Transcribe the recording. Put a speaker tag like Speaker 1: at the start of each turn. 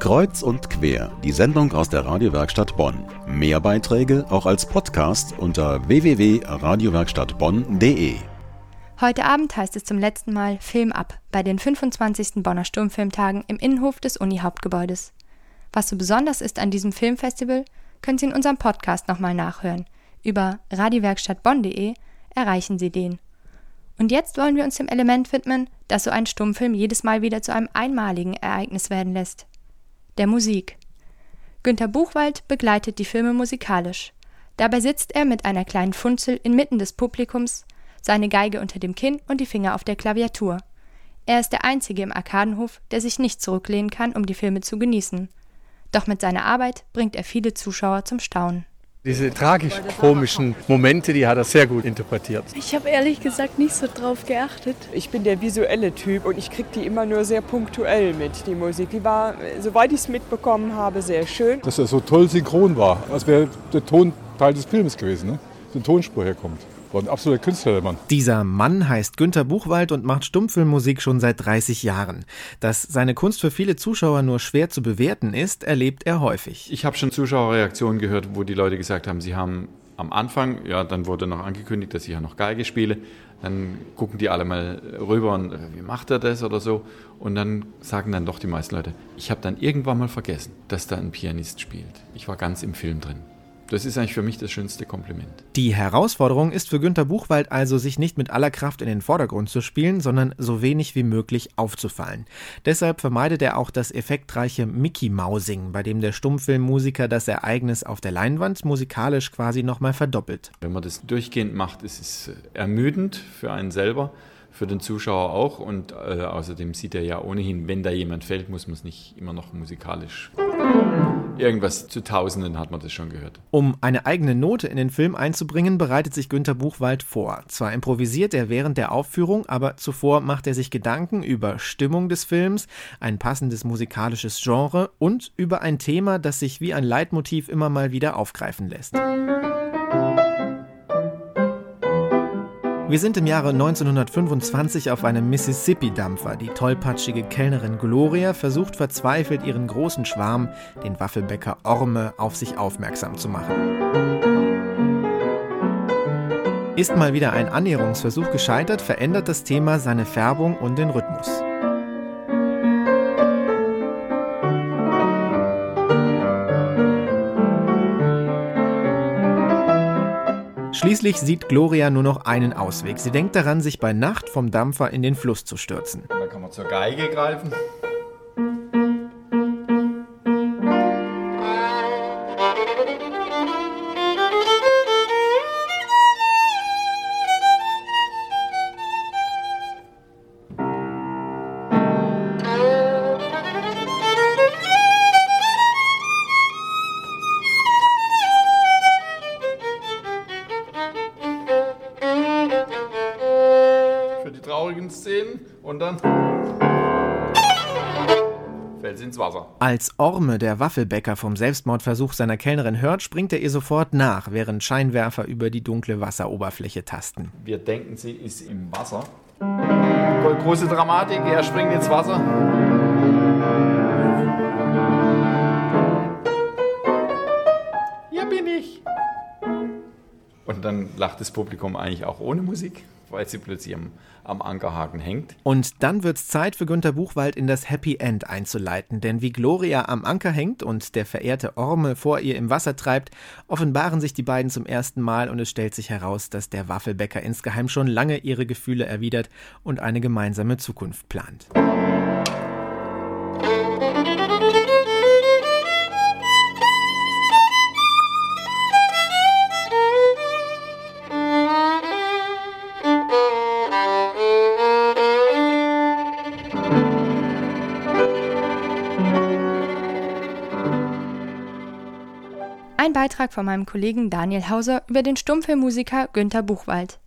Speaker 1: Kreuz und quer, die Sendung aus der Radiowerkstatt Bonn. Mehr Beiträge auch als Podcast unter www.radiowerkstattbonn.de.
Speaker 2: Heute Abend heißt es zum letzten Mal Film ab bei den 25. Bonner Sturmfilmtagen im Innenhof des Uni-Hauptgebäudes. Was so besonders ist an diesem Filmfestival, können Sie in unserem Podcast nochmal nachhören. Über radiowerkstattbonn.de erreichen Sie den. Und jetzt wollen wir uns dem Element widmen, das so ein Stummfilm jedes Mal wieder zu einem einmaligen Ereignis werden lässt. Der Musik. Günter Buchwald begleitet die Filme musikalisch. Dabei sitzt er mit einer kleinen Funzel inmitten des Publikums, seine Geige unter dem Kinn und die Finger auf der Klaviatur. Er ist der Einzige im Arkadenhof, der sich nicht zurücklehnen kann, um die Filme zu genießen. Doch mit seiner Arbeit bringt er viele Zuschauer zum Staunen.
Speaker 3: Diese tragisch-komischen Momente, die hat er sehr gut interpretiert.
Speaker 4: Ich habe ehrlich gesagt nicht so drauf geachtet.
Speaker 5: Ich bin der visuelle Typ und ich kriege die immer nur sehr punktuell mit, die Musik. Die war, soweit ich es mitbekommen habe, sehr schön.
Speaker 6: Dass er so toll synchron war, als wäre der Ton Teil des Films gewesen, ne? so eine Tonspur herkommt. War ein absoluter Künstler, der Mann.
Speaker 7: Dieser Mann heißt Günter Buchwald und macht Stummfilmmusik schon seit 30 Jahren. Dass seine Kunst für viele Zuschauer nur schwer zu bewerten ist, erlebt er häufig.
Speaker 8: Ich habe schon Zuschauerreaktionen gehört, wo die Leute gesagt haben, sie haben am Anfang, ja, dann wurde noch angekündigt, dass ich ja noch Geige spiele. Dann gucken die alle mal rüber und wie macht er das oder so. Und dann sagen dann doch die meisten Leute, ich habe dann irgendwann mal vergessen, dass da ein Pianist spielt. Ich war ganz im Film drin. Das ist eigentlich für mich das schönste Kompliment.
Speaker 7: Die Herausforderung ist für Günter Buchwald also, sich nicht mit aller Kraft in den Vordergrund zu spielen, sondern so wenig wie möglich aufzufallen. Deshalb vermeidet er auch das effektreiche Mickey-Mousing, bei dem der Stummfilmmusiker das Ereignis auf der Leinwand musikalisch quasi nochmal verdoppelt.
Speaker 8: Wenn man das durchgehend macht, ist es ermüdend für einen selber für den Zuschauer auch und äh, außerdem sieht er ja ohnehin, wenn da jemand fällt, muss man es nicht immer noch musikalisch irgendwas zu Tausenden hat man das schon gehört.
Speaker 7: Um eine eigene Note in den Film einzubringen, bereitet sich Günter Buchwald vor. Zwar improvisiert er während der Aufführung, aber zuvor macht er sich Gedanken über Stimmung des Films, ein passendes musikalisches Genre und über ein Thema, das sich wie ein Leitmotiv immer mal wieder aufgreifen lässt. Wir sind im Jahre 1925 auf einem Mississippi-Dampfer. Die tollpatschige Kellnerin Gloria versucht verzweifelt, ihren großen Schwarm, den Waffelbäcker Orme, auf sich aufmerksam zu machen. Ist mal wieder ein Annäherungsversuch gescheitert, verändert das Thema seine Färbung und den Rhythmus. Schließlich sieht Gloria nur noch einen Ausweg. Sie denkt daran, sich bei Nacht vom Dampfer in den Fluss zu stürzen.
Speaker 8: Da kann man zur Geige greifen. Traurigen Szenen und dann fällt sie ins Wasser.
Speaker 7: Als Orme, der Waffelbäcker, vom Selbstmordversuch seiner Kellnerin hört, springt er ihr sofort nach, während Scheinwerfer über die dunkle Wasseroberfläche tasten.
Speaker 8: Wir denken, sie ist im Wasser. Große Dramatik, er springt ins Wasser. Und dann lacht das Publikum eigentlich auch ohne Musik weil sie plötzlich am, am Ankerhaken hängt.
Speaker 7: Und dann wird es Zeit für Günter Buchwald in das Happy End einzuleiten, denn wie Gloria am Anker hängt und der verehrte Orme vor ihr im Wasser treibt, offenbaren sich die beiden zum ersten Mal und es stellt sich heraus, dass der Waffelbäcker insgeheim schon lange ihre Gefühle erwidert und eine gemeinsame Zukunft plant.
Speaker 2: Ein Beitrag von meinem Kollegen Daniel Hauser über den Stummfilmmusiker Günter Buchwald.